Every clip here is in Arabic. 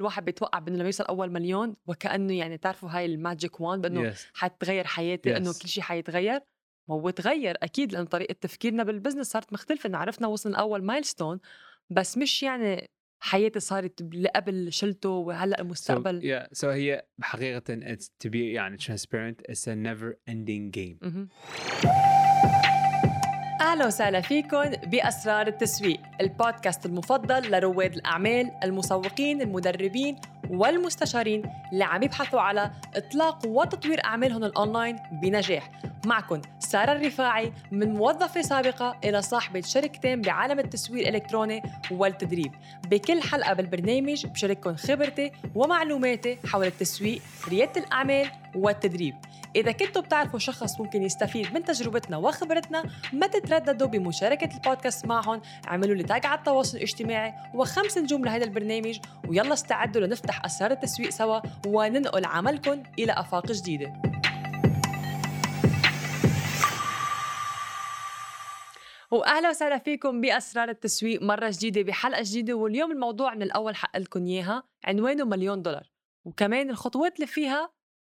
الواحد بيتوقع بأنه لما يوصل أول مليون وكأنه يعني تعرفوا هاي ال magic wand بأنه yes. حتغير حياتي إنه Yes. كل شيء حيتغير ما هو تغير أكيد لأنه طريقة تفكيرنا بالبزنس صارت مختلفة إنه عرفنا وصلنا اول milestone بس مش يعني حياتي صارت اللي قبل شلته وهلأ So, المستقبل yeah. so هي بحقيقة it's to be يعني transparent it's a never ending game. أهلا وسهلا فيكم بأسرار التسويق البودكاست المفضل لرواد الأعمال المسوقين المدربين والمستشارين اللي عم يبحثوا على إطلاق وتطوير أعمالهم الأونلاين بنجاح. معكم سارة الرفاعي من موظفة سابقة إلى صاحبة شركتين بعالم التسويق الإلكتروني والتدريب. بكل حلقة بالبرنامج بشارككم خبرتي ومعلوماتي حول التسويق ريادة الأعمال والتدريب. إذا كنتوا بتعرفوا شخص ممكن يستفيد من تجربتنا وخبرتنا ما تترددوا بمشاركة البودكاست معهم اعملوا لي تاج على التواصل الاجتماعي وخمس نجوم لهذا البرنامج ويلا استعدوا لنفتح أسرار التسويق سوا وننقل عملكم إلى آفاق جديدة. وأهلا وسهلا فيكم بأسرار التسويق مرة جديدة بحلقة جديدة واليوم الموضوع من الأول حق لكم إياها عنوانه مليون دولار. وكمان الخطوات اللي فيها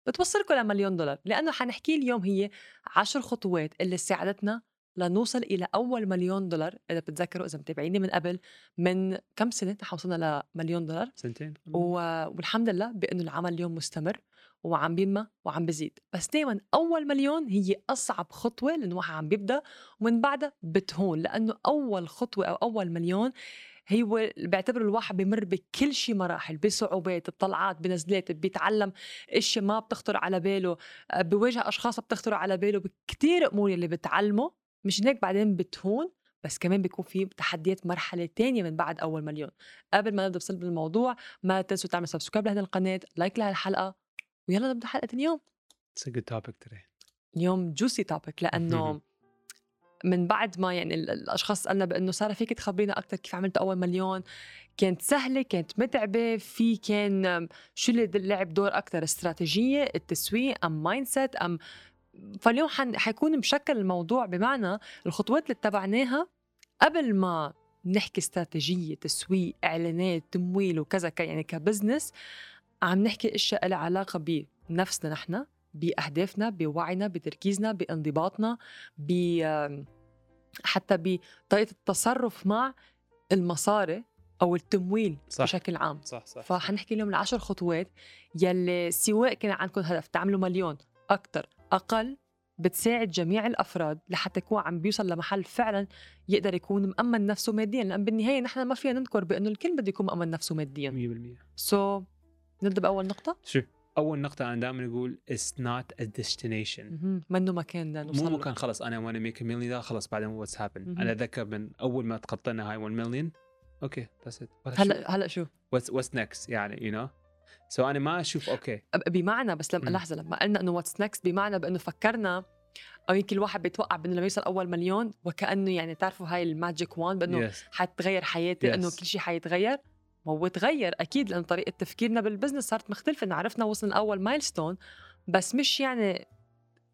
بتوصلكم لمليون دولار. لأنه حنحكي اليوم هي عشر خطوات اللي ساعدتنا لنوصل إلى أول مليون دولار إذا بتتذكروا إذا متابعيني من قبل من كم سنة؟ نحن وصلنا لمليون دولار. سنتين؟ و... والحمد لله بأنه العمل اليوم مستمر وعم بينمى وعم بزيد. بس دائما أول مليون هي أصعب خطوة لأنه واحد عم بيبدأ ومن بعدها بتهون لأنه أول خطوة أو أول مليون هو بعتبر الواحد بمر بكل شيء مراحل بصعوبات بطلعات بنزلات بيتعلم اشياء ما بتخطر على باله آه، بواجه أشخاص بتخطر على باله بكتير أمور اللي بتعلمه مش هيك بعدين بتهون بس كمان بيكون في تحديات مرحلة تانية من بعد أول مليون قبل ما نبدأ بصلب الموضوع ما تنسوا تعملوا subscribe لهذه القناة like لهالحلقه ويلا نبدأ حلقة اليوم It's a good topic today. اليوم juicy topic لأنه من بعد ما يعني ال- الأشخاص سألنا بأنه سارة فيك تخبرينا أكثر كيف عملت أول مليون؟ كانت سهلة كانت متعبة في كان شو اللي لعب دور أكثر استراتيجية التسويق أم mindset أم فاليوم حيكون مشكل الموضوع بمعنى الخطوات اللي اتبعناها قبل ما نحكي استراتيجية تسويق إعلانات تمويل وكذا يعني ك business عم نحكي أشياء لها علاقة بنفسنا نحن. بأهدافنا بوعينا بتركيزنا بانضباطنا ب حتى بطريقه التصرف مع المصاري أو التمويل صح. بشكل عام. صح صح فحنحكي اليوم العشر خطوات يلي سواء كان عندكم هدف تعملوا مليون أكثر أقل بتساعد جميع الأفراد لحتى يكون عم بيوصل لمحل فعلا يقدر يكون مأمن نفسه ماديا. لأن بالنهاية نحن ما فينا ننكر بأنه الكل بده يكون مأمن نفسه ماديا. 100% سو so, نبدأ بأول نقطة؟ شوف أول نقطة أنا دائما it's not a destination مهم. منه مكان نوصل مو. مكان خلص I wanna make million خلص بعدين what happen مهم. أنا أتذكر من أول ما تخطينا هاي 1 مليون okay بس هلا هلا شو what's what's next يعني you know so أنا ما أشوف okay أب- بمعنى بس لما. لحظة لما قلنا إنه what's next بمعنى بإنه فكرنا أو يمكن الواحد بيتوقع بإنه لما يوصل أول مليون وكأنه يعني تعرفوا هاي ال magic wand بإنه Yes. حتغير حياتي Yes. انه كل شيء حيتغير ما هو تغير أكيد لأن طريقة تفكيرنا بال business صارت مختلفة. انه عرفنا وصلنا أول milestone بس مش يعني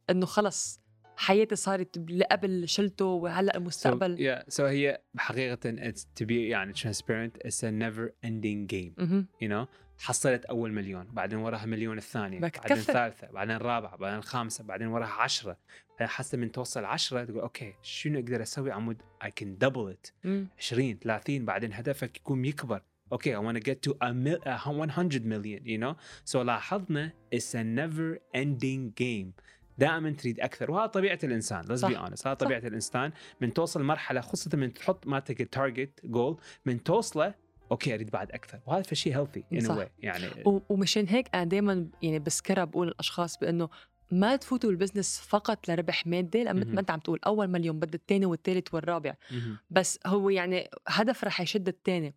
إنه خلص حياتي صارت اللي قبل شلته وهلأ So, المستقبل yeah, so هي it's to be يعني transparent it's a never ending game. مهم. you know حصلت أول مليون بعدين وراها مليون الثانية بدك بعدين تكبر. الثالثة بعدين الرابعة بعدين الخامسة بعدين وراها عشرة. حتى من توصل عشرة تقول okay شنو أقدر أسوي؟ عمود can double it. مم. 20 30 بعدين هدفك يكون يكبر. okay I want to get to a, mil- a 100 million you know? So لاحظنا it's a never ending game. دائما تريد أكثر وهذا طبيعة الإنسان let's صح. be honest هذا طبيعة الإنسان. من توصل مرحلة خاصه من تحط ما target goal من توصله okay أريد بعد أكثر. وهذا في شيء healthy way يعني ومشان هيك أنا دائما يعني بسكرها بقول للأشخاص بأنه ما تفوتوا ال business فقط لربح مادي مهم. ما أنت عم تقول أول مليون بدي الثاني والثالث والرابع. مهم. بس هو يعني هدف رح يشد الثاني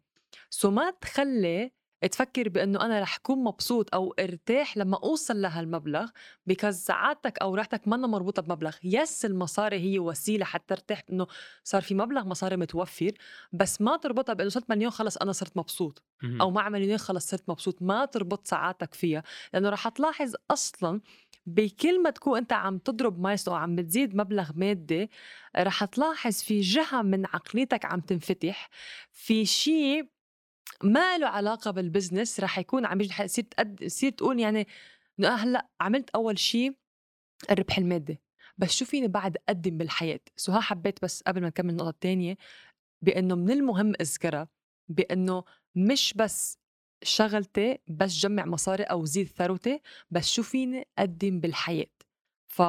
so ما تخلي تفكر بأنه أنا رح أكون مبسوط أو ارتاح لما أوصل لهالمبلغ because سعادتك أو راحتك منا مربوطة بمبلغ yes المصاري هي وسيلة حتى ترتاح إنه صار في مبلغ مصاري متوفر بس ما تربطها بأنه صرت مليون خلص أنا صرت مبسوط. أو مع مليونين خلص صرت مبسوط ما تربط سعادتك فيها لأنه رح تلاحظ أصلا بكل ما تكون أنت عم تضرب milestone أو عم بتزيد مبلغ مادي رح تلاحظ في جهة من عقليتك عم تنفتح في شيء ما له علاقة بال business رح يكون عم يجي تقد تصير تقول يعني إنه هلأ عملت أول شيء الربح المادي بس شو فيني بعد أقدم بالحياة؟ so ها حبيت بس قبل ما نكمل النقطة الثانية بأنه من المهم أذكرها بأنه مش بس شغلتي بس جمع مصاري أو زيد ثروتي بس شو فيني أقدم بالحياة. ف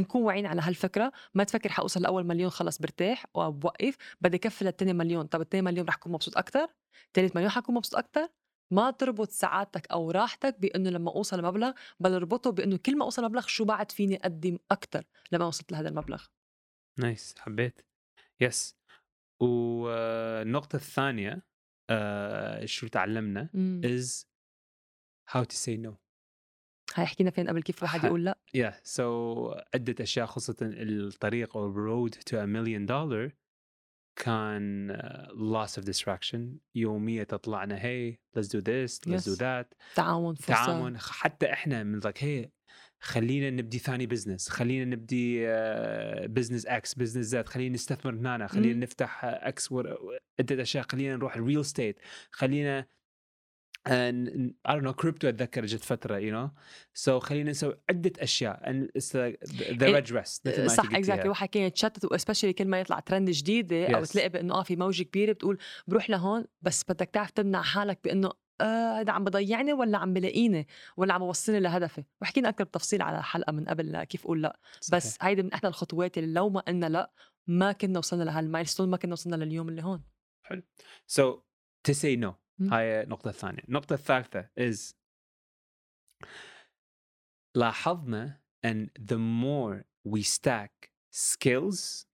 نكون واعيين على هالفكرة. ما تفكر حوصل لأول مليون خلص برتاح وبوقف بدي كفي للثاني مليون. طب الثاني مليون رح اكون مبسوط أكثر ثالث مليون حكون مبسوط أكثر ما تربط سعادتك أو راحتك بأنه لما أوصل لمبلغ بل اربطه بأنه كل ما أوصل مبلغ شو بعد فيني أقدم أكثر لما وصلت لهذا المبلغ. nice. حبيت. yes. والنقطة الثانية آه شو تعلمنا مم. is how to say no هاي حكينا فين قبل كيف واحد ح- يقول لأ؟ yeah. So عدة أشياء خاصة الطريق أو road to a million dollar كان آه، lots of distraction. يومية تطلعنا hey let's do this let's do Yes. that. تعاون فرصة. تعاون. حتى إحنا من like هي خلينا نبدي ثاني business خلينا نبدي business X business Z خلينا نستثمر هنا خلينا مم. نفتح X عدة أشياء. خلينا نروح ال real estate خلينا آه، ن- I don't know crypto أتذكر جت فترة you know so خلينا نسوي عدة أشياء and it's the, the إيه، rat race مثل ما صح أنت قلتيها. exactly كان يتشتت و especially كل ما يطلع ترند جديدة أو Yes. تلاقي بأنه آه في موجة كبيرة بتقول بروح لهون بس بدك تعرف تمنع حالك بأنه آه هذا عم بضيعني ولا عم بلاقيني ولا عم بوصلني لهدفي وحكينا أكثر بتفصيل على حلقة من قبل كيف أقول لا بس صحيح. هيدي من إحدى الخطوات اللي لو ما قلنا لا ما كنا وصلنا لهالمايلستون ما كنا وصلنا لليوم اللي هون So to say no. هاي النقطة الثانية، النقطة الثالثة is لاحظنا إن the more we stack skills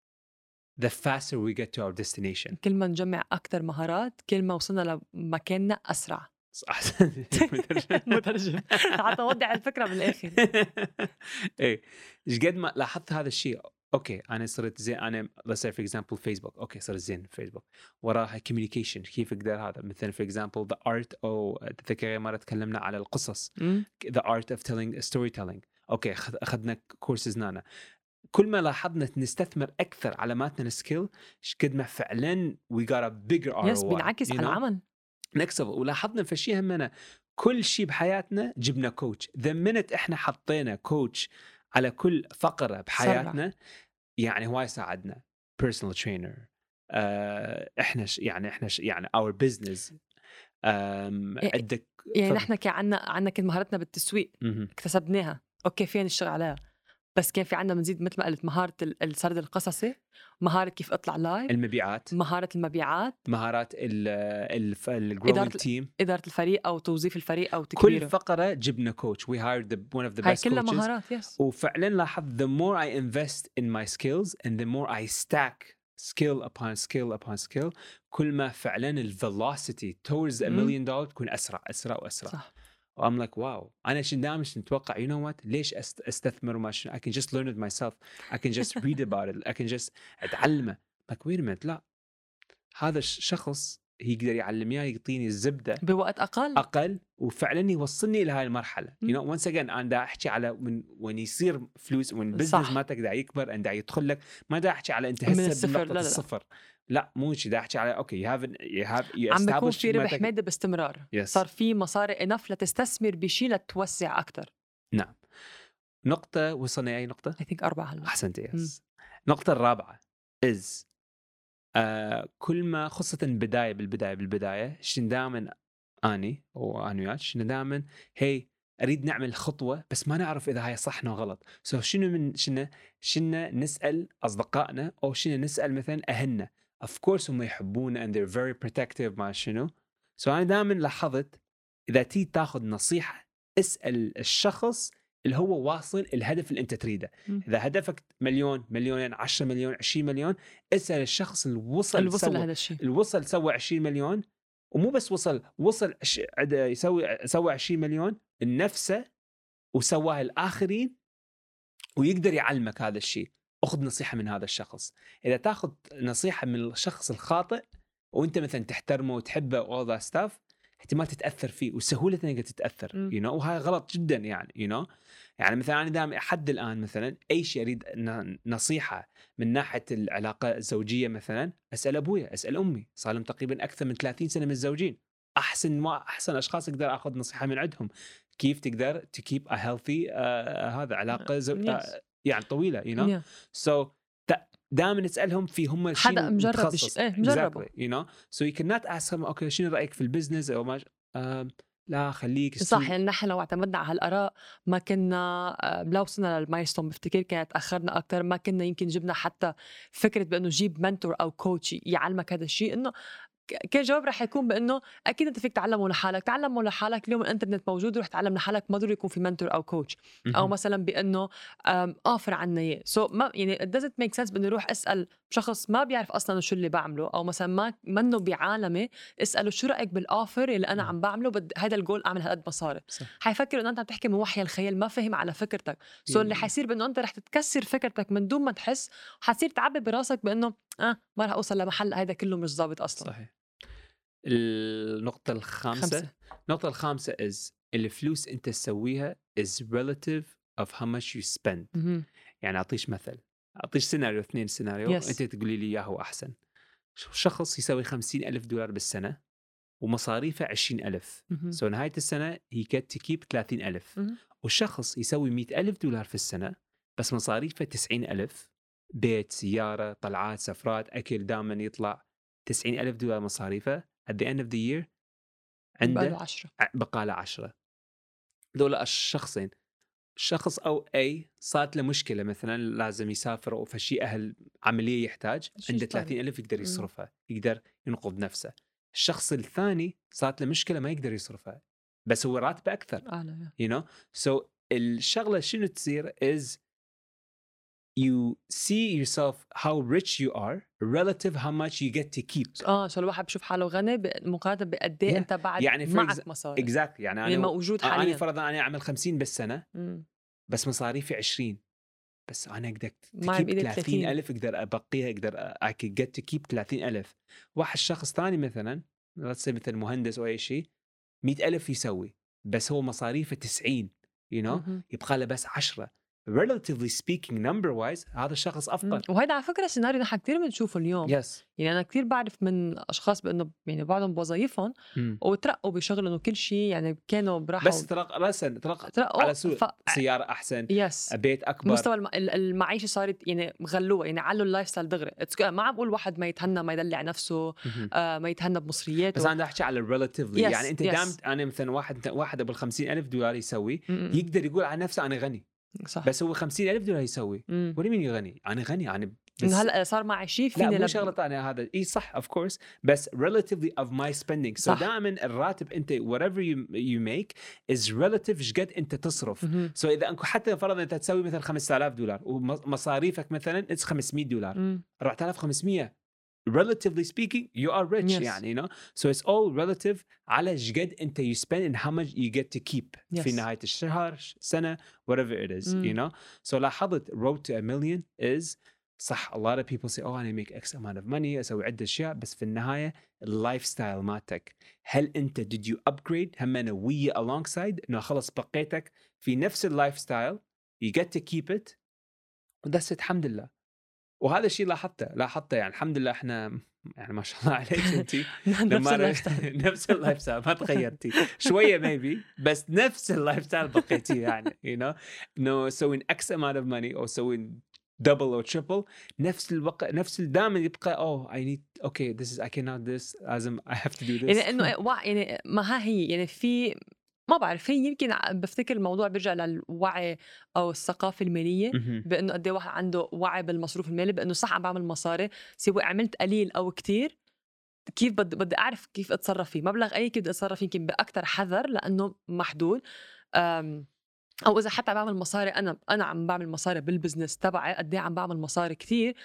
the faster we get to our destination. كل ما نجمع أكثر مهارات كل ما وصلنا لمكاننا أسرع. أحسن. مترجم. حتى اوضح الفكرة بالآخر. إيه. إيش قد ما لاحظت هذا الشيء okay أنا صرت زين أنا say for example فيسبوك okay صرت زين فيسبوك وراها communication كيف أقدر هذا؟ مثلا for example the art أو تذكر مرة تكلمنا على القصص. مم. the art of telling storytelling okay أخذنا كورسز نانا كل ما لاحظنا نستثمر أكثر علاماتنا ال skill إيش قد ما فعلا we got a bigger ROI yes بينعكس على? العمل. نكسب ولاحظنا في شيء همنا كل شيء بحياتنا جبنا coach the minute إحنا حطينا coach على كل فقرة بحياتنا يعني هواي ساعدنا. personal trainer إحنا ش يعني إحنا ش يعني or business عندك يعني. نحن كان عنا عنا كل مهارتنا بالتسويق. اكتسبناها. okay فينا نشتغل عليها؟ بس كان في عنا مزيد مثل ما قلت مهارة ال- السرد القصصي مهارة كيف أطلع live المبيعات. مهارة المبيعات. مهارات ال- team إدارة الفريق أو توظيف الفريق أو كل تكبيره. فقرة جبنا coach we hired one of the هاي best كلها coaches. مهارات yes وفعلا لاحظ the more I invest in my skills and the more I stack skill upon skill upon skill كل ما فعلا ال velocity towards a million dollar تكون أسرع أسرع وأسرع. صح. و I'm like wow أنا شن دائما أتوقع you know what ليش أستثمر وما شنو؟ I can just learn it myself. I can just read about it. I can just أتعلمه. Like wait a minute. لا. هذا الشخص يقدر يعلم إياه يعطيني الزبدة بوقت أقل. أقل وفعلا يوصلني إلى هاي المرحلة. You مم. know once again أنا دا أحكي على من وين يصير فلوس وين business. ما تقدر يكبر دا يدخل لك. ما دا أحكي على أنت من هسه بنقطة. الصفر. لا مو شيء دا أحكي على okay you have you have you عم بيكون في ربح تك- مادي باستمرار. Yes. صار في مصاري enough لتستثمر بشيء لتوسع أكثر نعم. نقطة وصلنا اي نقطة؟ I think أربعة هلأ. أحسنت yes النقطه الرابعة is آه كل ما خاصه بداية بالبداية بالبداية شن دائما أني وأنا وياك شنو دائما هي أريد نعمل خطوة بس ما نعرف إذا هاي صح أو غلط. so so شنو من شنو شنو نسأل أصدقائنا أو شنو نسأل مثلا أهلنا. of course هم يحبونا and they're very protective ما شنو. so so أنا دائما لاحظت إذا تي تاخذ نصيحة اسأل الشخص اللي هو واصل الهدف اللي أنت تريده. مم. إذا هدفك مليون مليونين 10 مليون 20 مليون اسأل الشخص اللي وصل اللي وصل لهذا الشيء. اللي وصل سوى 20 مليون ومو بس وصل وصل يسوي سوى 20 مليون لنفسه وسواها الاخرين ويقدر يعلمك هذا الشيء أخذ نصيحة من هذا الشخص إذا تاخذ نصيحة من الشخص الخاطئ وأنت مثلا تحترمه وتحبه all that stuff احتمال تتأثر فيه وسهولة إنك تتأثر. you you know? وهاي غلط جدا يعني you you know? يعني مثلا أنا دائما حد الآن مثلا أي شيء أريد نصيحة من ناحية العلاقة الزوجية مثلا أسأل أبويا أسأل أمي صار لهم تقريبا أكثر من 30 سنة متزوجين أحسن ما أحسن أشخاص أقدر آخذ نصيحة من عندهم كيف تقدر ت keep a healthy هذا علاقة زو... Yes. آه يعني طويلة you? Yeah. so دائما نسالهم في هم شنو حدا مجرب مجربه. exactly, you know so you cannot ask them okay شنو رأيك في ال business أو ما لا خليك صح يعني نحن لو اعتمدنا على هالآراء ما كنا آه، لو وصلنا لل milestone بفتكر كانت اخرنا أكثر ما كنا يمكن جبنا حتى فكرة بأنه جيب mentor أو coach يعلمك هذا الشيء إنه كان جواب رح يكون بأنه أكيد أنت فيك تعلمه لحالك تعلمه لحالك اليوم الإنترنت موجود روح تعلم لحالك ما ضروري يكون في mentor أو coach أو. مثلا بأنه offer عنا إياه so ما يعني it doesn't make sense بأنه روح أسأل شخص ما بيعرف أصلا شو اللي بعمله أو مثلا ما منه بعالمة اسأله شو رأيك بال offer اللي أنا مم. عم بعمله بد هذا الجول أعمل هالقد مصاري. حيفكر إنه أنت عم تحكي من وحي الخيال ما فهم على فكرتك so اللي مم. حيصير بإنه أنت رح تتكسر فكرتك من دون ما تحس وحتصير تعبي براسك بإنه آه ما رح أوصل لمحل هذا كله مش ظابط أصلا صحيح النقطة الخامسة خمسة. النقطة الخامسة is الفلوس أنت تسويها is relative of how much you spend مهم. يعني أعطيش مثل أعطيش سيناريو اثنين سيناريو. Yes. أنت تقولي لي إياه هو أحسن. شخص يسوي خمسين ألف دولار بالسنة ومصاريفه عشرين ألف. سو نهاية السنة get to keep 30 ألف. مهم. والشخص يسوي مئة ألف دولار في السنة بس مصاريفه 90 ألف. بيت سيارة طلعات سفرات أكل دائما يطلع 90 ألف دولار مصاريفه. At the end of the year عنده بقاله عشرة. بقاله عشرة. دول الشخصين. شخص أو أي صارت له مشكلة مثلا لازم يسافر أو فشي أهل عملية يحتاج عنده يشتغل. 30 ألف يقدر مم. يصرفها يقدر ينقذ نفسه الشخص الثاني صارت له مشكلة ما يقدر يصرفها بس هو راتبه أكثر you know so الشغلة شنو تصير is you see yourself how rich you are relative how much you get to keep آه سو الواحد بشوف حاله غني مقارنة بقد إيه Yeah. أنت بعد يعني معك مصاري exactly يعني يعني أنا موجود أنا حاليا فرضا أنا أعمل 50 بالسنة مم. بس مصاريفي 20 بس أنا أقدر تكيب بإيدي 30 30. ألف أقدر أبقيها أقدر get to keep 30 ألف واحد شخص ثاني مثلا let's say مثل مهندس أو أي شيء 100 ألف يسوي بس هو مصاريفه 90 you know. يبقى له بس 10 relatively speaking number wise هذا الشخص. أفضل. وهيدا على فكرة سيناريو نحن كثير بنشوفه اليوم. yes يعني أنا كثير بعرف من أشخاص بأنه يعني بعضهم بوظايفهم وترقوا بشغلهم وكل شيء يعني كانوا براحوا. بس ترق راسا ترق ترقوا على سوق ف... سيارة أحسن yes بيت أكبر. مستوى الم... ال- المعيشة صارت يعني غلوها يعني علوا ال lifestyle دغري. ما عم بقول واحد ما يتهنى ما يدلع نفسه. آه ما يتهنى بمصرياته. بس أنا أحكي على ال relatively Yes, يعني أنت yes. دام أنا مثلا واحد واحد ابو 50 ألف دولار يسوي. يقدر يقول عن نفسه أنا غني. صح. بس هو 50 ألف دولار يسوي. ولا مين غني أنا غني أنا بس هلأ صار معي شيء لا فيني مو لب- شغلة ثانية هذا. إي صح of course بس relatively of my spending. So صح. دائما الراتب أنت whatever you, you make is relative إيش قد أنت تصرف. so إذا انكو حتى فرضا أنت تسوي مثلا 5000 دولار ومصاريفك مثلا it's 500 دولار. مم. 4500 relatively speaking you are rich Yes. يعني you know so it's all relative على ايش قد انت you spend and how much you get to keep Yes. في نهايه الشهر ش- سنه whatever it is Mm. you know so لاحظت road to a million is صح a lot of people say oh I make X amount of money اسوي عده اشياء بس في النهايه اللايف ستايل مالتك هل انت did you upgrade هم انا ويا alongside انه خلص بقيتك في نفس اللايف ستايل you get to keep it وذس الحمد لله وهذا الشيء لاحظته لاحظته يعني الحمد لله إحنا يعني ما شاء الله عليك انت نفس لما نفس ال lifestyle ما تغيرتي. شوية maybe بس نفس ال lifestyle بقيتي يعني you know إنه سوين X amount of money أو سوين double أو triple نفس الوقت نفس دائما يبقى اوه اي نيد أوكي ذس از اي كانوت ذس لازم I have to do this يعني إنه وع يعني ما ها هي يعني في ما بعرف هي يمكن بفتكر الموضوع بيرجع للوعي أو الثقافة المالية بأنه قد إيه واحد عنده وعي بالمصروف المالي بأنه صح عم بعمل مصاري سواء عملت قليل أو كتير كيف بدي بدي أعرف كيف أتصرف فيه. مبلغ اي كيف بدي أتصرف يمكن باكثر حذر لأنه محدود. أو إذا حتى عم بعمل مصاري أنا أنا عم بعمل مصاري بال business تبعي قد إيه عم بعمل مصاري كتير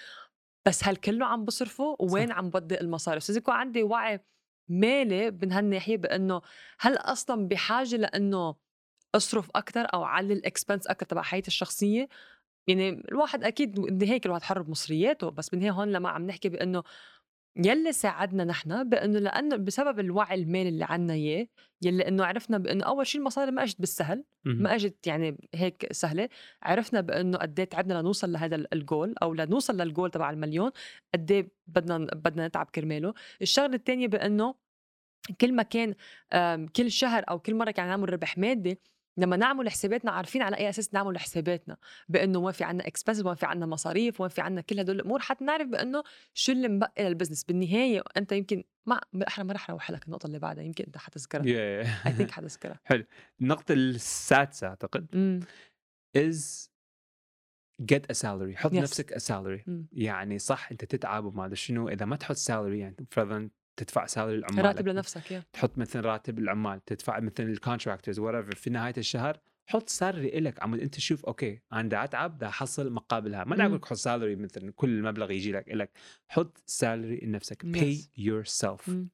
بس هل كله عم بصرفه وين عم بدي المصاري. بس يكون عندي وعي مالي من هالناحية بأنه هل أصلا بحاجة لأنه أصرف أكثر أو علي ال expense أكثر تبع حياتي الشخصية؟ يعني الواحد أكيد هيك الواحد حر بمصرياته بس هي هون لما عم نحكي بأنه يلي ساعدنا نحن بإنه لأنه بسبب الوعي المالي اللي عنا إياه يلي إنه عرفنا بإنه أول شيء المصاري ما إجت بالسهل. ما إجت يعني هيك سهلة عرفنا بإنه قد إيه تعبنا لنوصل لهذا الجول أو لنوصل للجول تبع المليون قد إيه بدنا بدنا نتعب كرماله الشغلة الثانية بإنه كل ما كان كل شهر أو كل مرة كان نعمل ربح مادي لما نعمل حساباتنا عارفين على أي أساس نعمل حساباتنا بأنه وين في عنا expense وين في عنا مصاريف وين في عنا كل هدول الأمور حتى نعرف بأنه شو اللي مبقي لل business بالنهاية أنت يمكن ما بالاحرى ما رح أروح لك النقطة اللي بعدها يمكن أنت حتذكرها. I think حتذكرها. النقطة السادسة أعتقد امم. is get a salary. حط Yes. نفسك a salary. مم. يعني صح أنت تتعب وما أدري شنو إذا ما تحط salary يعني فرضا تدفع salary راتب لعمالك لنفسك yeah. تحط مثل راتب العمال تدفع مثل ال contractors whatever في نهاية الشهر حط salary إلك. عمود أنت شوف okay أنا دا أتعب دا احصل مقابلها. ما دا مم. أقول لك حط salary مثلا كل المبلغ يجي لك إلك. حط salary لنفسك. Yes. yourself. مم.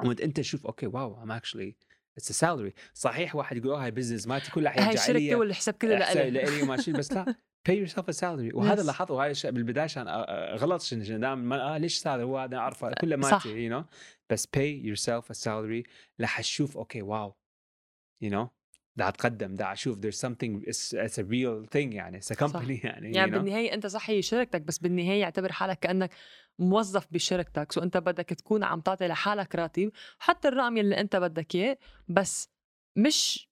عمود أنت شوف okay wow I'm actually it's salary صحيح واحد يقول oh هاي business مالتي كلها هاي حيرجع الشركة لي والحساب كله لإلي لإلي وما بس لا. pay yourself a salary وهذا Yes. لاحظه وهاي الشيء بالبداية عشان غلط عشان دائما آه ليش salary هو هذا أعرفه كله صح. مالتي you know بس pay yourself a salary رح تشوف okay wow you know دا اتقدم دا أشوف there's something it's, it's a real thing يعني it's a company يعني يعني you know? بالنهاية أنت صح هي شركتك بس بالنهاية اعتبر حالك كأنك موظف بشركتك سو أنت بدك تكون عم تعطي لحالك راتب حتى الرقم اللي أنت بدك إياه بس مش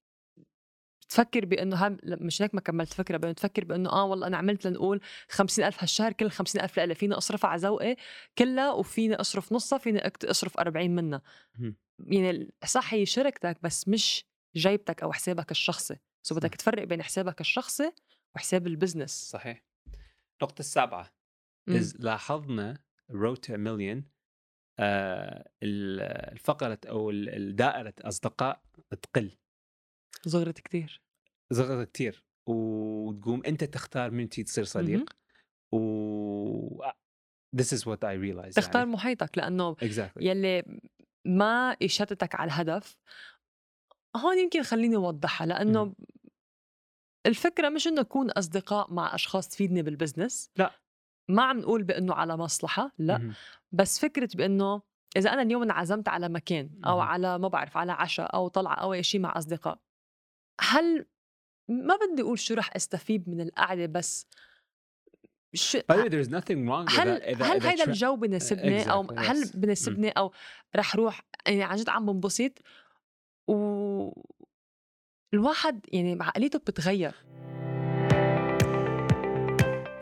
تفكر بأنه هم مش هيك ما كملت فكرة بأنه تفكر بأنه آه والله أنا عملت لنقول خمسين ألف هالشهر كل خمسين ألف لإلي فيني أصرفها على ذوقي كلها وفيني أصرف نصها فيني أصرف 40 منها. يعني صح هي شركتك بس مش جيبتك أو حسابك الشخصي So. بدك تفرق بين حسابك الشخصي وحساب ال business صحيح النقطه السابعة مم. is لاحظنا a million آه ال- الفقرة أو ال- الدائرة أصدقاء تقل صغرت كتير صغرت كتير وتقوم أنت تختار من تي تصير صديق و this is what I realized تختار يعني. محيطك لأنه exactly يلي ما يشتتك على الهدف هون يمكن خليني أوضحها لأنه مم. الفكرة مش إنه أكون أصدقاء مع أشخاص تفيدني بالبزنس لا. ما عم نقول بإنه على مصلحة لا مهم. بس فكرة بإنه إذا أنا اليوم انعزمت على مكان أو. على ما بعرف على عشاء أو طلعة أو أي شيء مع أصدقاء هل ما بدي أقول شو رح أستفيد من القعدة بس؟ شو By there's nothing wrong هل إذا هل هيدا الجو بناسبني أو Exactly, هل yes. بناسبني أو رح روح؟ يعني عن جد عم بنبسط و الواحد يعني عقليته بتتغير.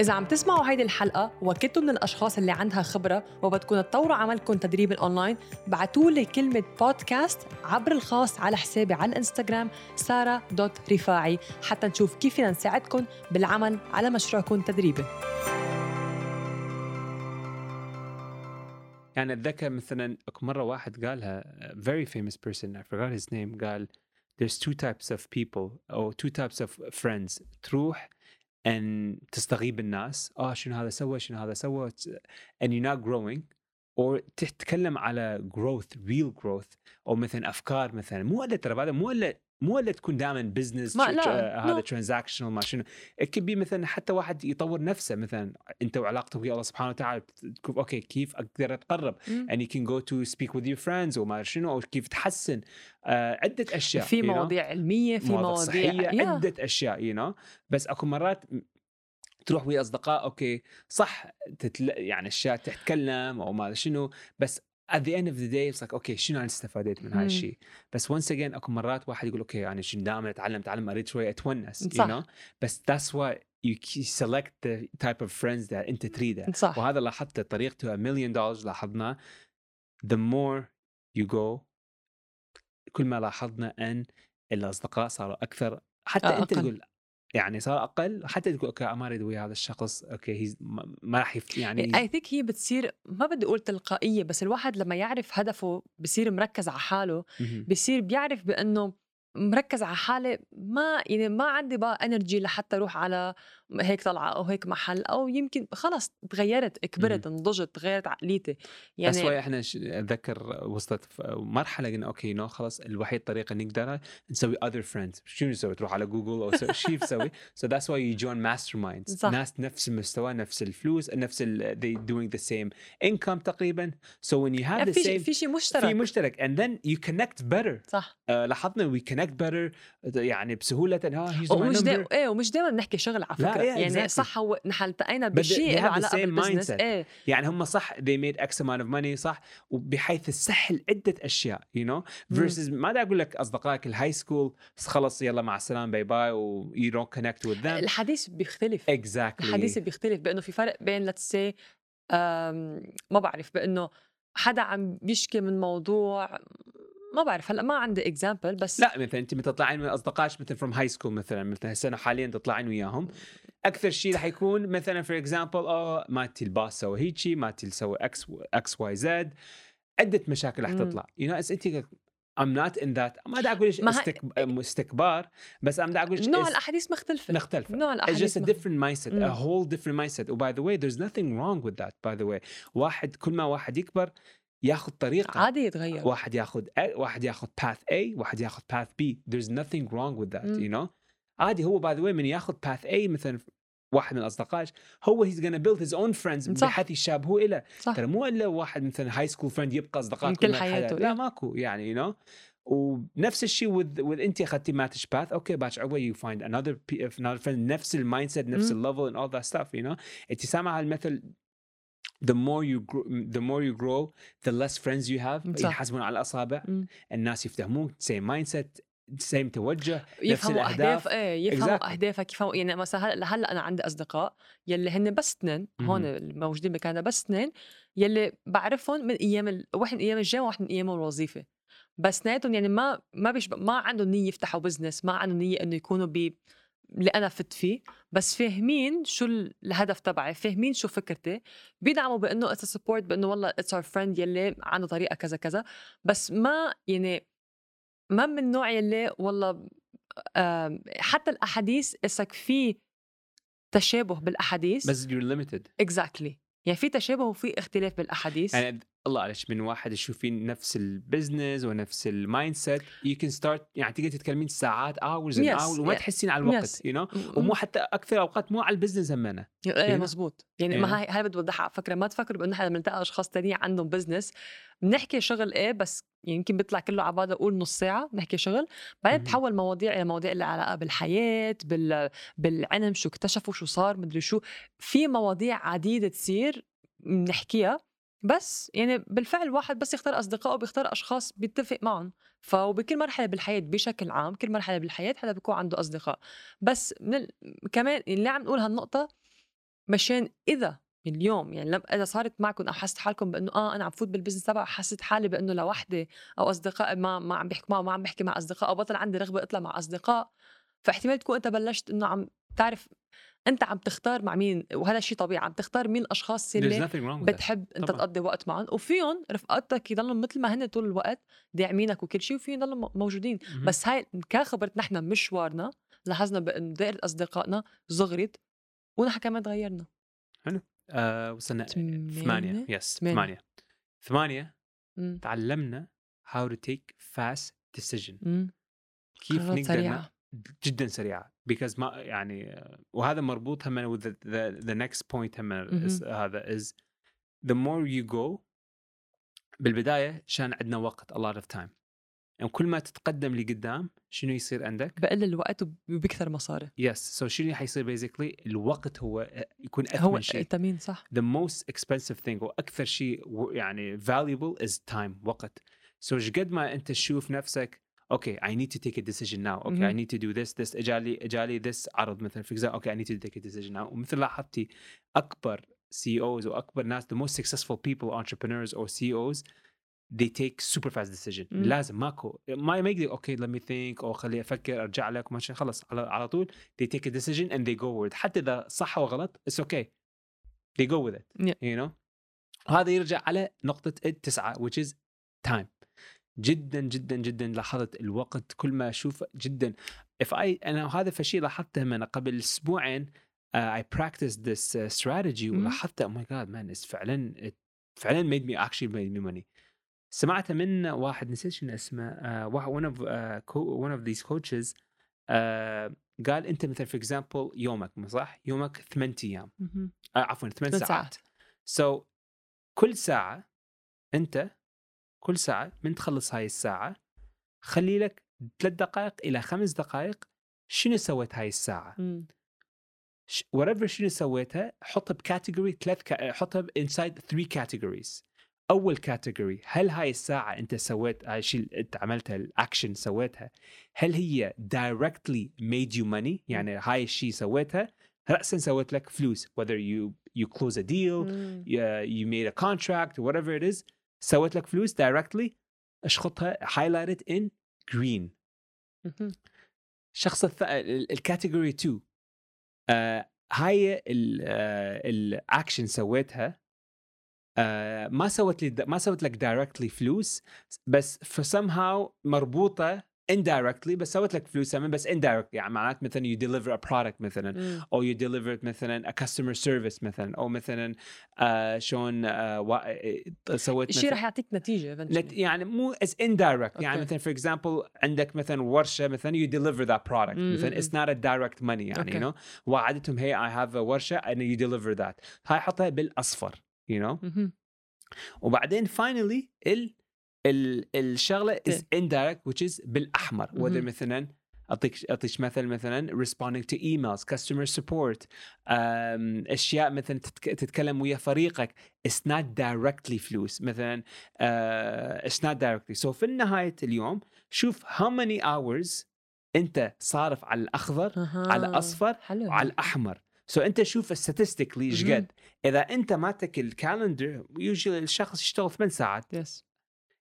إذا عم تسمعوا هيدي الحلقة وكنتوا من الأشخاص اللي عندها خبرة وبدكم تطوروا عملكم تدريب الأونلاين بعتوا لي كلمة بودكاست عبر الخاص على حسابي على الإنستغرام سارة دوت رفاعي حتى نشوف كيف فينا نساعدكم بالعمل على مشروعكم التدريبي يعني أتذكر مثلا مرة واحد قالها very famous person I forgot his name قال there's two types of people أو two types of friends تروح and تستغيب الناس آه شنو هذا سوى شنو هذا سوى and you're not growing or تتكلم على growth real growth أو مثلا أفكار مثلا مو الا ترى بعد مو إلا مو إلا تكون دائما business لا، هذا. transactional ما شنو be مثلا حتى واحد يطور نفسه مثلا أنت وعلاقتك ويا الله سبحانه وتعالى تكون okay كيف أقدر أتقرب and you can go to speak with your friends وما شنو أو كيف تحسن آه عدة أشياء في you know. مواضيع علمية في مواضيع مواضيع صحية yeah. عدة أشياء you you know. بس أكو مرات تروح ويا أصدقاء okay صح تتل... يعني أشياء تتكلم أو ما شنو بس at the end of the day it's like okay شنو أنا استفادت من هاي. الشيء بس once again أكو مرات واحد يقول okay أنا شنو دائما أتعلم أتعلم أريد شوية أتونس you صح. know بس that's why you select the type of friends that انت تريده صح وهذا لاحظته طريقته a million dollars لاحظناه the more you go كل ما لاحظنا أن الأصدقاء صاروا أكثر حتى آه، أنت أقل. تقول يعني صار أقل حتى تقول okay ما أريد ويا هذا الشخص okay هي ما ما راح يف... يعني I think هي بتصير ما بدي أقول تلقائية بس الواحد لما يعرف هدفه بصير مركز على حاله. بصير بيعرف بأنه مركز على حالي ما يعني ما عندي بقى انرجي لحتى أروح على هيك طلعة أو هيك محل أو يمكن خلص تغيرت كبرت نضجت تغيرت عقليتي. يعني بس إحنا أتذكر وصلت مرحلة قلنا okay no خلص الوحيد طريقة نقدر نسوي other friends شنو نسوي؟ تروح على جوجل أو شيء تسوي so that's why you join masterminds ناس نفس المستوى نفس الفلوس نفس ال they doing the same income تقريبا. So when you have the same في شيء مشترك في مشترك. and then you connect better. صح. uh, لاحظنا we connect better يعني بسهولة. ها هيز ومش دايما إيه ومش دائما بنحكي شغل على فكرة. لا يعني exactly. صح هو نحن التقينا بشيء له علاقه بالبزنس إيه. يعني هم صح they made x amount of money صح؟ وبحيث السهل عدة أشياء you know versus ما دا أقول لك أصدقائك ال high school خلص يلا مع السلامة bye bye و you don't connect with them. الحديث بيختلف. Exactly. الحديث بيختلف بأنه في فرق بين let's say ما بعرف بأنه حدا عم بيشكي من موضوع ما بعرف هلأ ما عندي example بس لا مثلا انت تطلعين من أصدقائك مثلا from high school مثلا مثلا هسه حاليا تطلعين وياهم. أكثر شيء راح يكون مثلا for example آه مالتي الباص سوى هيجي مالتي سوى إكس إكس واي زد عدة مشاكل راح تطلع. you know انت I'm not in that. ما دا أقول استك... استكبار بس I'm دا أقول نوع الأحاديث مختلفة. مختلفة. نوع الأحاديث It's just a different mindset مم. a whole different mindset. و by the way there's nothing wrong with that by the way. واحد كل ما واحد يكبر ياخذ طريقة عادي يتغير. واحد ياخذ واحد ياخذ path A واحد ياخذ path B. There's nothing wrong with that م. you know. عادي هو by the way من ياخذ path A مثلا واحد من اصدقائك هو he's gonna build his own friends بحيث يشابهوا له ترى مو إلا واحد مثلا high school friend يبقى أصدقاء كل حياته لا ماكو يعني you you know? ونفس الشيء with انت أخذتي such path okay باش عقبه you find another another friend نفس ال mindset نفس ال level and all that stuff you know. انت سامع هالمثل the more you grow the more you grow the less friends you have صح. ينحسبون على الأصابع م. الناس يفتهمون same mindset same توجه يفهموا أهداف إيه يفهموا exactly. أهدافك يفهموا يعني مثلا هلا هلأ أنا عندي أصدقاء يلي هن بس اثنين هون الموجودين بكندا بس اثنين يلي بعرفهم من أيام ال... واحد من أيام الجامعة وواحد من أيام الوظيفة بس اثنيناتهم يعني ما ما بيش ما عندهم نية يفتحوا business ما عندهم نية إنه يكونوا ب اللي أنا فت فيه بس فاهمين شو الهدف تبعي فاهمين شو فكرتي. بيدعموا بإنه it's support بإنه والله it's our friend يلي عنده طريقة كذا كذا. بس ما يعني ما من النوع يلي والله حتى الأحاديث اسك في تشابه بالأحاديث. بس you're limited. exactly. يعني في تشابه وفي اختلاف بالأحاديث. يعني الله عليك من واحد تشوفين نفس ال business ونفس ال mindset you can start يعني تقدر تتكلمين ساعات hours and hours وما تحسين على الوقت you know? ومو حتى أكثر أوقات مو على ال business همنا إيه مزبوط يعني yeah. ما هاي هاي بدي أوضحها على فكرة ما تفكروا بأنه إحنا بنلتقى أشخاص ثانيين عندهم business بنحكي شغل إيه بس يمكن بيطلع كله على بعضه أقول نص ساعة بنحكي شغل. بعدين بتحول مواضيع إلى مواضيع اللي علاقة بالحياة بال بالعلم شو اكتشفوا شو صار مدري شو. في مواضيع عديدة تصير بنحكيها. بس يعني بالفعل واحد بس يختار اصدقائه بيختار أشخاص بيتفق معهم. فبكل مرحلة بالحياة بشكل عام كل مرحلة بالحياة حدا بيكون عنده أصدقاء. بس من ال... كمان اللي عم نقول هالنقطة مشان إذا اليوم يعني لما إذا صارت معكم أو حسيت حالكم بأنه آه أنا عم فوت بال business تبع حسيت حالي بأنه لوحدي أو أصدقاء ما ما عم بحكي معه ما عم بحكي مع أصدقاء أو بطل عندي رغبة أطلع مع أصدقاء فاحتمال تكون أنت بلشت إنه عم تعرف أنت عم تختار مع مين وهذا شيء طبيعي عم تختار مين الاشخاص اللي بتحب أنت طبعا. تقضي وقت معهم. وفيهم رفقاتك يضلوا مثل ما هن طول الوقت داعمينك وكل شيء وفيهم يضلوا موجودين. م-م. بس هاي كخبرت نحن مشوارنا لاحظنا بانه دائره أصدقائنا صغرت ونحن كمان تغيرنا. حلو. آه وصلنا ثمانية؟ يس ثمانية. ثمانية. تعلمنا how to take fast decision. كيف نقدر. جدا سريعة. because ما يعني وهذا مربوط هم the, the next point هم هذا is the more you go بالبداية كان عندنا وقت a lot of time. يعني كل ما تتقدم لقدام شنو يصير عندك؟ بقل الوقت وبيكثر مصاري. Yes. So شنو حيصير basically الوقت هو يكون أثمن هو شيء. تمين صح. The most expensive thing وأكثر شيء يعني valuable is time وقت. so قد ما أنت تشوف نفسك okay I need to take a decision now okay I need to do this this إجالي إجالي this عرض مثلا. for example okay I need to take a decision now ومثل لاحظتي أكبر CEOs واكبر ناس the most successful people entrepreneurs أو CEOs they take super fast decision. Mm. لازم ماكو ما ما يقدر okay let me think أو خلي أفكر أرجع لك ماشي خلص على على طول. They take a decision and they go with it. حتى إذا صح أو غلط it's okay. They go with it. Yeah. you know وهذا يرجع على نقطة التسعة which is time. جدا جدا جدا لاحظت الوقت كل ما أشوف جدا if I أنا هذا فشي لاحظته من قبل أسبوعين uh, I practiced this uh, strategy مم. ولاحظت oh my god man it's فعلا it فعلا made me actually made me money سمعتها من واحد نسيت شنو اسمه uh, one of uh, one of these coaches uh, قال أنت مثلا for example يومك صح؟ يومك ثمان أيام عفوا ثمان ساعات ساعات. so, كل ساعة أنت كل ساعة من تخلص هاي الساعة خلي لك ثلاث دقائق إلى خمس دقائق شنو سويت هاي. ش- whatever شنو سويتها حطها ب category ثلاث كا... حطها inside three categories. أول category هل هاي الساعة أنت سويت هاي الشيء أنت عملتها الأكشن سويتها هل هي directly made you money يعني هاي الشيء سويتها رأسا سويت لك فلوس whether you you close a deal مم. uh, you made a contract whatever it is. سويت لك فلوس directly أشخطها highlighted in green. الشخص الث... ال category 2 آه هاي الاكشن سويتها. آه ما سوت لي ما سوت لك directly فلوس بس somehow مربوطة indirectly بس سوت لك فلوس من بس indirect يعني معناته مثلا you deliver a product مثلا مم. أو you delivered مثلا a customer service مثلا أو مثلا آه شلون آه آه، سويت الشيء مثلاً- رح يعطيك نتيجه نت- eventually. يعني مو as indirect يعني okay. مثلا for example عندك مثلا ورشه مثلا you deliver that product مم، مثلا مم، it's not a direct money يعني okay. you know وعدتهم hey I have a ورشه and you deliver that هاي حطها بالاصفر you know مهم. وبعدين finally ال الشغلة is indirect which is بالأحمر. مهم. مثلا أعطيك أعطيك مثل مثلا responding to emails customer support أشياء مثلا تتك- تتكلم ويا فريقك. It's not directly فلوس مثلا uh, it's not directly. So في نهايه اليوم شوف how many hours أنت صارف على الأخضر أها. على الأصفر حلو. وعلى الأحمر. so أنت شوف statistically إيش. قد. إذا أنت ماتك ال calendar usually الشخص يشتغل 8 ساعات. yes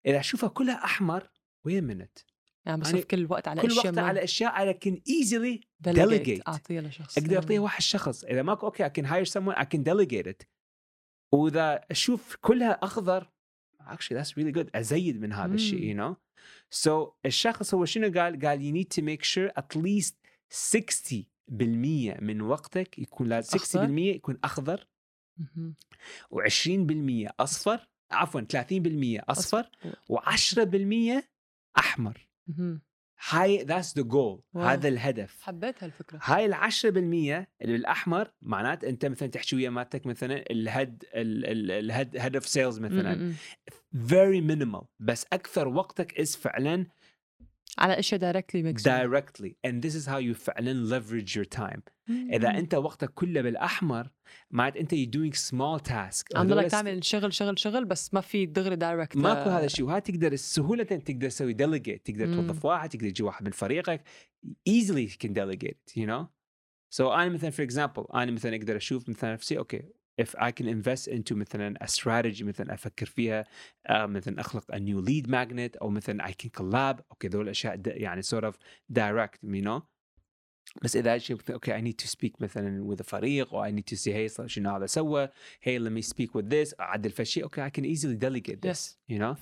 اذا أشوفها كلها أحمر وين منت. يعني بصرف يعني كل الوقت على كل أشياء وقت ما على أشياء I can easily delegate delegate. أعطيها لشخص أقدر أعطيها. واحد شخص. إذا ماكو okay I can hire someone I can delegate it. وإذا أشوف كلها أخضر actually that's really good أزيد من هذا الشيء you know. So الشخص هو شنو قال؟ قال you need to make sure at least 60% من وقتك يكون لازم 60% أخضر؟ يكون أخضر. مهم. و20% أصفر. عفوا 30% أصفر و10% أحمر. هاي that's the goal. هذا الهدف. حبيت هالفكره هاي ال 10% اللي بالأحمر معنات أنت مثلا تحكي ويا مالتك مثلا ال head ال head head of sales مثلا. very minimal بس أكثر وقتك is فعلا على أشياء directly makes directly. And this is how you فعلا leverage your time. إذا أنت وقتك كله بالأحمر معنات أنت you doing small task. عم هذول تعمل شغل شغل شغل بس ما في دغري دايركت ماكو هذا الشيء. وهذا تقدر سهولة تقدر تسوي delegate. تقدر. توظف واحد تقدر تجي واحد من فريقك. Easily can delegate it, you know. So أنا مثلا for example أنا مثلا أقدر أشوف مثلا نفسي okay if I can invest into مثلا a strategy مثلا أفكر فيها uh, مثلا أخلق a new lead magnet أو مثلا I can collab. okay ذول أشياء يعني sort of direct you know. بس إذا أجي okay I need to speak مثلا with a فريق or I need to see hey صار شنو هذا سوى؟ Hey let me speak with this. أعدل فشي. okay I can easily delegate this you know.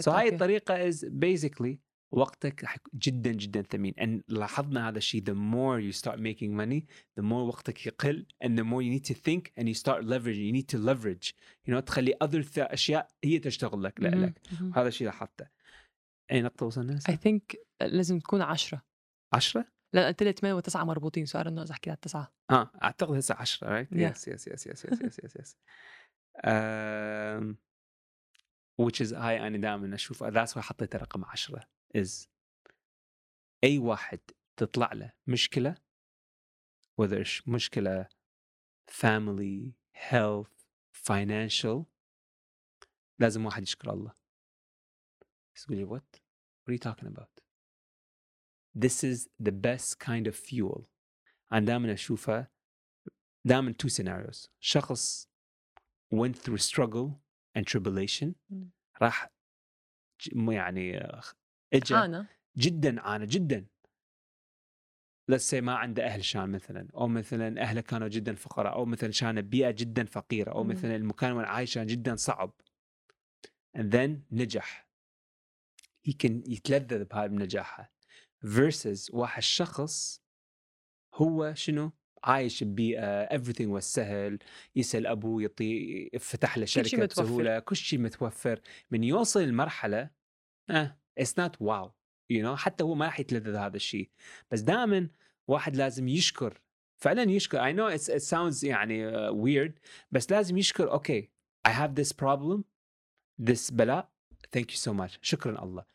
so هاي الطريقة is basically وقتك راح جدا جدا ثمين. ان لاحظنا هذا الشيء the more you start making money the more وقتك يقل and the more you need to think and you start leveraging. You need to leverage. You know تخلي other أشياء هي تشتغل لك لا لك. هذا الشيء لاحظته. اي نقطه وصلنا I think لازم تكون عشرة. عشرة؟ لا قلت لي 8 و9 مربوطين. سؤال إنه أحكي على 9 آه أعتقد هسه 10 right yes yes yes yes yes yes yes which is high أنا دائما أشوف. That's why حطيت رقم 10 is أي واحد تطلع له مشكله whether إيش مشكله family health financial لازم واحد يشكر الله تقول لي what what are you talking about this is the best kind of fuel أنا دائما اشوفها دائما two scenarios شخص went through struggle and tribulation. راح يعني آه، اجى عانى جدا عانى جدا. Say ما عنده أهل شان مثلا أو مثلا أهله كانوا جدا فقراء أو مثلا كان بيئة جدا فقيرة أو. مثلا المكان وين عايش كان جدا صعب. And then نجح. يمكن يتلذذ بهاي بنجاحها versus واحد شخص هو شنو؟ عايش ببيئة everything was سهل يسأل أبوه يعطي فتح له متوفر. بسهولة كل شيء متوفر. من يوصل لمرحلة آه. it's not wow you know حتى هو ما راح يتلذذ هذا الشيء بس دائما واحد لازم يشكر فعلا يشكر I know it's, it sounds يعني uh, weird بس لازم يشكر اوكي I have this problem this بلاء thank you so much شكرا الله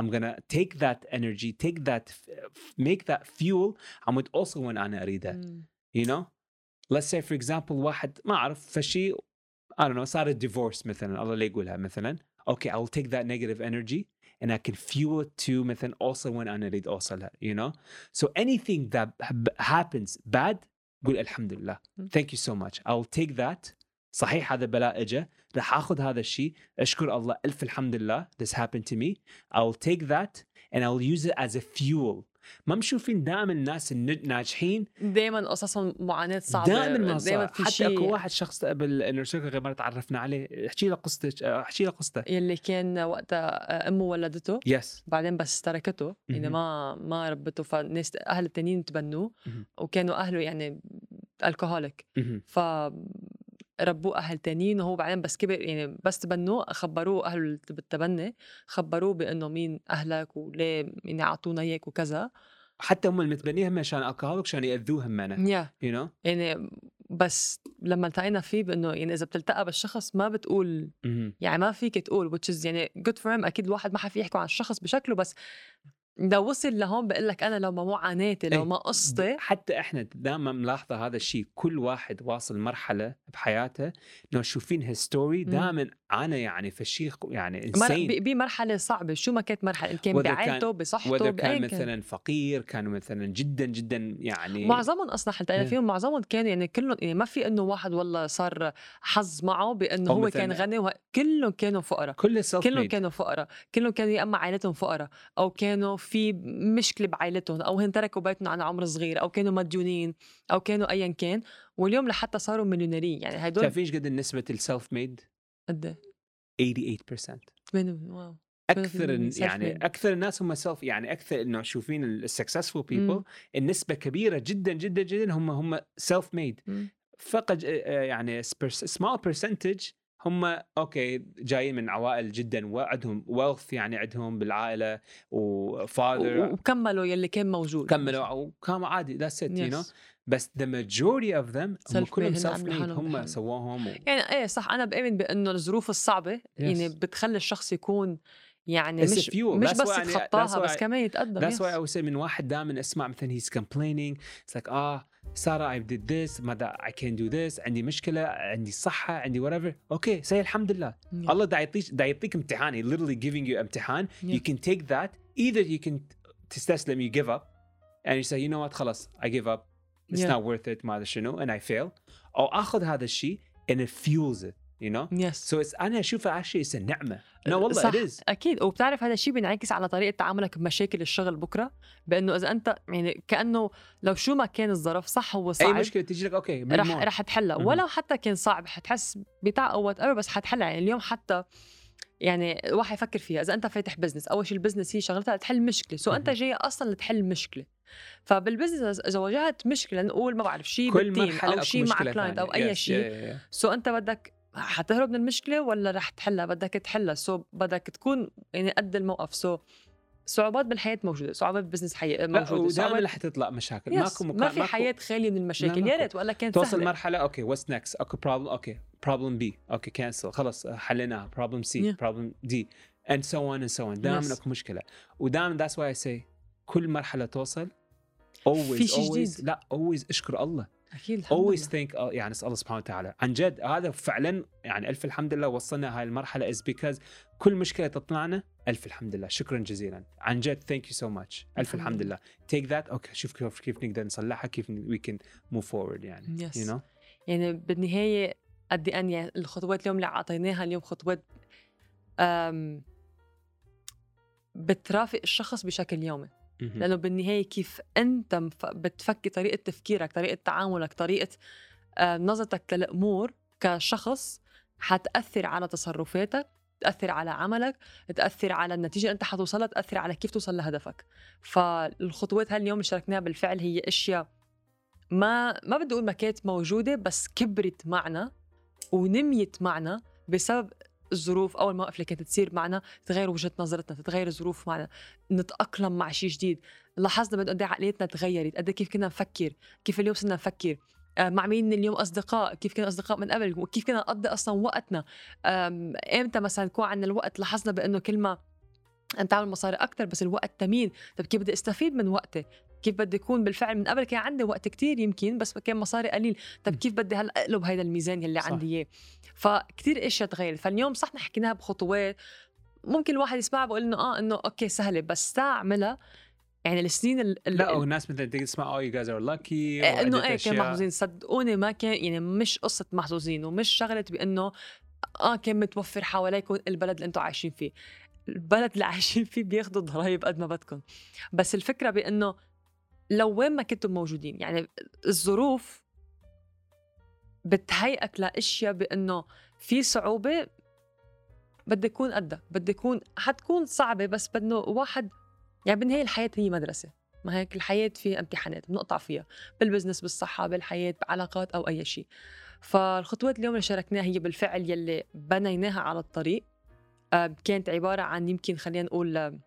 I'm gonna take that energy take that make that fuel عم توصل وين انا اريده مم. you know let's say for example واحد ما اعرف فشي I don't know صارت divorce مثلا الله لا يقولها مثلا okay I'll take that negative energy and I can fuel it to مثلا اوصل وين انا اريد اوصلها you know so anything that hap- happens bad قول الحمد لله م. thank you so much I'll take that صحيح هذا بلاء اجى راح اخذ هذا الشيء اشكر الله الف الحمد لله this happened to me I'll take that and I'll use it as a fuel ما مشوفين دائما الناس الن- الناجحين دائما قصصهم معاناه صعبة دائما ما دائما في حتى شيء. أكو واحد شخص بالانر سيركل غير مرة تعرفنا عليه. احكي له قصتك احكي له قصته. يلي كان وقتها أمه ولدته. يس بعدين بس تركته يعني. ما ما ربته. فالناس أهل التانيين تبنوه. وكانوا أهله يعني الكهوليك ف ربوه أهل تانيين وهو بعدين بس كبر يعني بس تبنوه خبروه أهله اللي بالتبني خبروه بأنه مين أهلك وليه يعني اعطونا إياك وكذا. حتى هم المتبنيه هم عشان الكهوليك عشان يأذوهم معنا يا. يو نو يعني بس لما التقينا فيه بأنه يعني إذا بتلتقى بالشخص ما بتقول يعني ما فيك تقول which is يعني good for him أكيد الواحد ما حفي يحكي عن الشخص بشكله بس لو وصل لهون بقول لك أنا لو ما معاناتي لو إيه. ما قصتي حتى إحنا دائما ملاحظه هذا الشيء كل واحد واصل مرحلة بحياته إنه تشوفين هيستوري مم. دائما أنا يعني في شيء يعني ب- بمرحله صعبة شو ما كانت مرحلة إن كان كان- بعائلته بصحته كان كان مثلا فقير كانوا مثلا جدا جدا يعني معظمهم أصلا حتى إيه. فيهم معظمهم كانوا يعني كلهم يعني ما في إنه واحد والله صار حظ معه بإنه هو كان غني. كلهم كانوا فقراء كل كلهم كانوا فقراء كلهم كانوا يا أما عائلتهم فقراء أو كانوا في مشكلة بعائلتهم أو هن تركوا بيتهم عن عمر صغير أو كانوا مديونين أو كانوا ايا كان واليوم لحتى صاروا مليونيرين يعني هدول تعرفين إيش قد نسبه ال self made قد 88% إيه؟ واو أكثر يعني. أكثر الناس هم سيلف يعني أكثر إنه تشوفين ال successful مم. people النسبة كبيرة جدا جدا جدا هم هم self made. فقط يعني small percentage هم okay جايين من عوائل جدا وعندهم wealth يعني عندهم بالعائلة و father وكملوا يلي كان موجود كملوا وكانوا عادي that's it you know Yes. بس the majority of them هم كلهم self made هم. سووهم و... يعني إيه صح أنا بآمن بأنه الظروف الصعبة يعني بتخلي الشخص يكون يعني مش. مش بس يتخطاها that's بس كمان يتقدم That's yes. why I would say من واحد دائما اسمع مثلا he's complaining it's like آه سارة I did this ماذا I can do this عندي مشكلة عندي صحة عندي whatever اوكي say الحمد لله Yeah. الله دا يعطيك دا يعطيك امتحان he literally giving you امتحان Yeah. you can take that either you can تستسلم you give up and you say you know what خلاص I give up it's Yeah. not worth it ما ادري شنو and I fail او اخذ هذا الشيء and it fuels it you know? yes so it's أنا أشوف actually it's a نعمة. No والله صح. it is. أكيد. وبتعرف هذا الشيء بينعكس على طريقة تعاملك بمشاكل الشغل بكرة؟ بأنه إذا أنت يعني كأنه لو شو ما كان الظرف صح هو أي صعب. مشكلة تيجي لك okay رح. رح تحلها. ولو حتى كان صعب حتحس بتعب أو what بس حتحلها. يعني اليوم حتى يعني الواحد يفكر فيها. إذا أنت فاتح business أول شيء ال business هي شغلتها لتحل مشكلة. so أنت. جاي أصلا لتحل مشكلة. فبال business اذا واجهت مشكلة نقول ما بعرف شيء بال team أو شيء مع client أو. أي شيء. so أنت بدك حتهرب من المشكلة ولا رح تحلها؟ بدك تحلها. so بدك تكون يعني قد الموقف. so صعوبات بالحياة موجودة. صعوبات بال business حي... موجودة. ودائما رح تطلع مشاكل. yes ماكو مكان ما في حياة خالية من المشاكل. يا. ريت. ولا كانت توصل مرحله okay what's next اكو problem okay problem B okay cancel خلص حليناها. problem C. problem D and so on and so on. دائما Yes. اكو مشكلة. ودائما that's why I say كل مرحلة توصل always في always جديد. لا always أشكر الله. أكيد الحمد always لله. think uh, يعني اسأل الله سبحانه وتعالى. عن جد هذا فعلا يعني ألف الحمد لله وصلنا هاي المرحلة is because كل مشكلة تطلعنا ألف الحمد لله. شكرا جزيلا. عن جد thank you so much. ألف الحمد لله. take that. أوكي شوف كيف كيف نقدر نصلحها كيف we can move forward يعني. Yes. you know? يعني بالنهاية قد إيه يعني الخطوات اليوم اللي أعطيناها اليوم خطوات بترافق الشخص بشكل يومي. لأنه بالنهاية كيف أنت بتفكر طريقة تفكيرك طريقة تعاملك طريقة آه، نظرتك للأمور كشخص حتأثر على تصرفاتك تأثر على عملك تأثر على النتيجة اللي أنت حتوصلها تأثر على كيف توصل لهدفك. فالخطوات هاليوم اللي شاركناها بالفعل هي أشياء ما ما بدي أقول ما كانت موجودة بس كبرت معنا ونميت معنا بسبب الظروف أو المواقف اللي كانت تصير معنا تغير وجهة نظرتنا تتغير الظروف معنا نتأقلم مع شيء جديد. لاحظنا قد إيه عقليتنا تغيرت قد كيف كنا نفكر كيف اليوم صرنا نفكر. آه، مع مين اليوم أصدقاء كيف كنا أصدقاء من قبل وكيف كنا نقضي أصلا وقتنا. إمتى مثلا يكون عندنا الوقت؟ لاحظنا بأنه كل ما انت تعمل مصاري أكثر بس الوقت ثمين طيب كيف بدي أستفيد من وقتي؟ كيف بدي يكون بالفعل من قبل كان عندي وقت كتير يمكن بس كان مصاري قليل. طيب كيف بدي هلأ أقلب هذا الميزان يلي صح. عندي إياه؟ فكتير إشياء تغيرت. فاليوم صح حكيناها بخطوات. ممكن الواحد يسمعها بقول إنه آه إنه okay سهلة بس تعملها يعني السنين ال لا والناس مثلا تيجي تسمع آه you guys are lucky إنه إيه كان محظوظين. صدقوني ما كان يعني مش قصة محظوظين ومش شغلة بإنه آه كان متوفر حواليكم البلد اللي أنتم عايشين فيه. البلد اللي عايشين فيه بياخذوا ضرائب قد ما بدكم. بس الفكرة بإنه لو وين ما كنتم موجودين يعني الظروف بتهيئك لأشياء بإنه في صعوبة بدي يكون قدها بدي يكون حتكون صعبة بس بدنا واحد يعني بالنهايه الحياة هي مدرسة ما هيك؟ الحياة فيها امتحانات بنقطع فيها بالبزنس بالصحة بالحياة بعلاقات أو أي شيء. فالخطوات اليوم اللي شاركناها هي بالفعل يلي بنيناها على الطريق. كانت عبارة عن يمكن خلينا نقول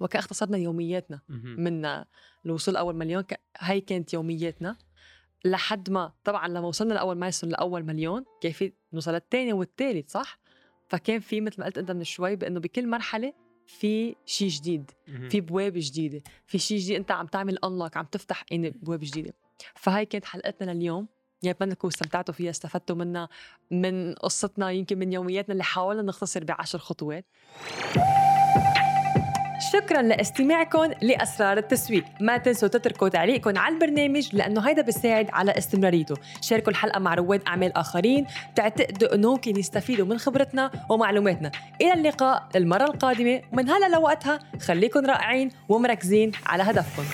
وكان اختصرنا يومياتنا. من الوصول أول مليون هاي كانت يومياتنا. لحد ما طبعا لما وصلنا لأول milestone لأول مليون كان في نوصل للثاني والثالث صح؟ فكان في مثل ما قلت أنت من شوي بأنه بكل مرحلة في شيء جديد في بواب جديدة في شيء جديد أنت عم تعمل unlock عم تفتح يعني بواب جديدة. فهاي كانت حلقتنا لليوم. يا بتمنى تكونوا استمتعتوا فيها استفدتوا منها من قصتنا يمكن من يومياتنا اللي حاولنا نختصر بعشر خطوات. شكرا لاستماعكم لأسرار التسويق. ما تنسوا تتركوا تعليقكم على البرنامج لأنه هيدا بيساعد على استمراريته. شاركوا الحلقة مع رواد أعمال آخرين تعتقدوا إنه ممكن يستفيدوا من خبرتنا ومعلوماتنا. إلى اللقاء المرة القادمة. ومن هلا لوقتها خليكم رائعين ومركزين على هدفكم.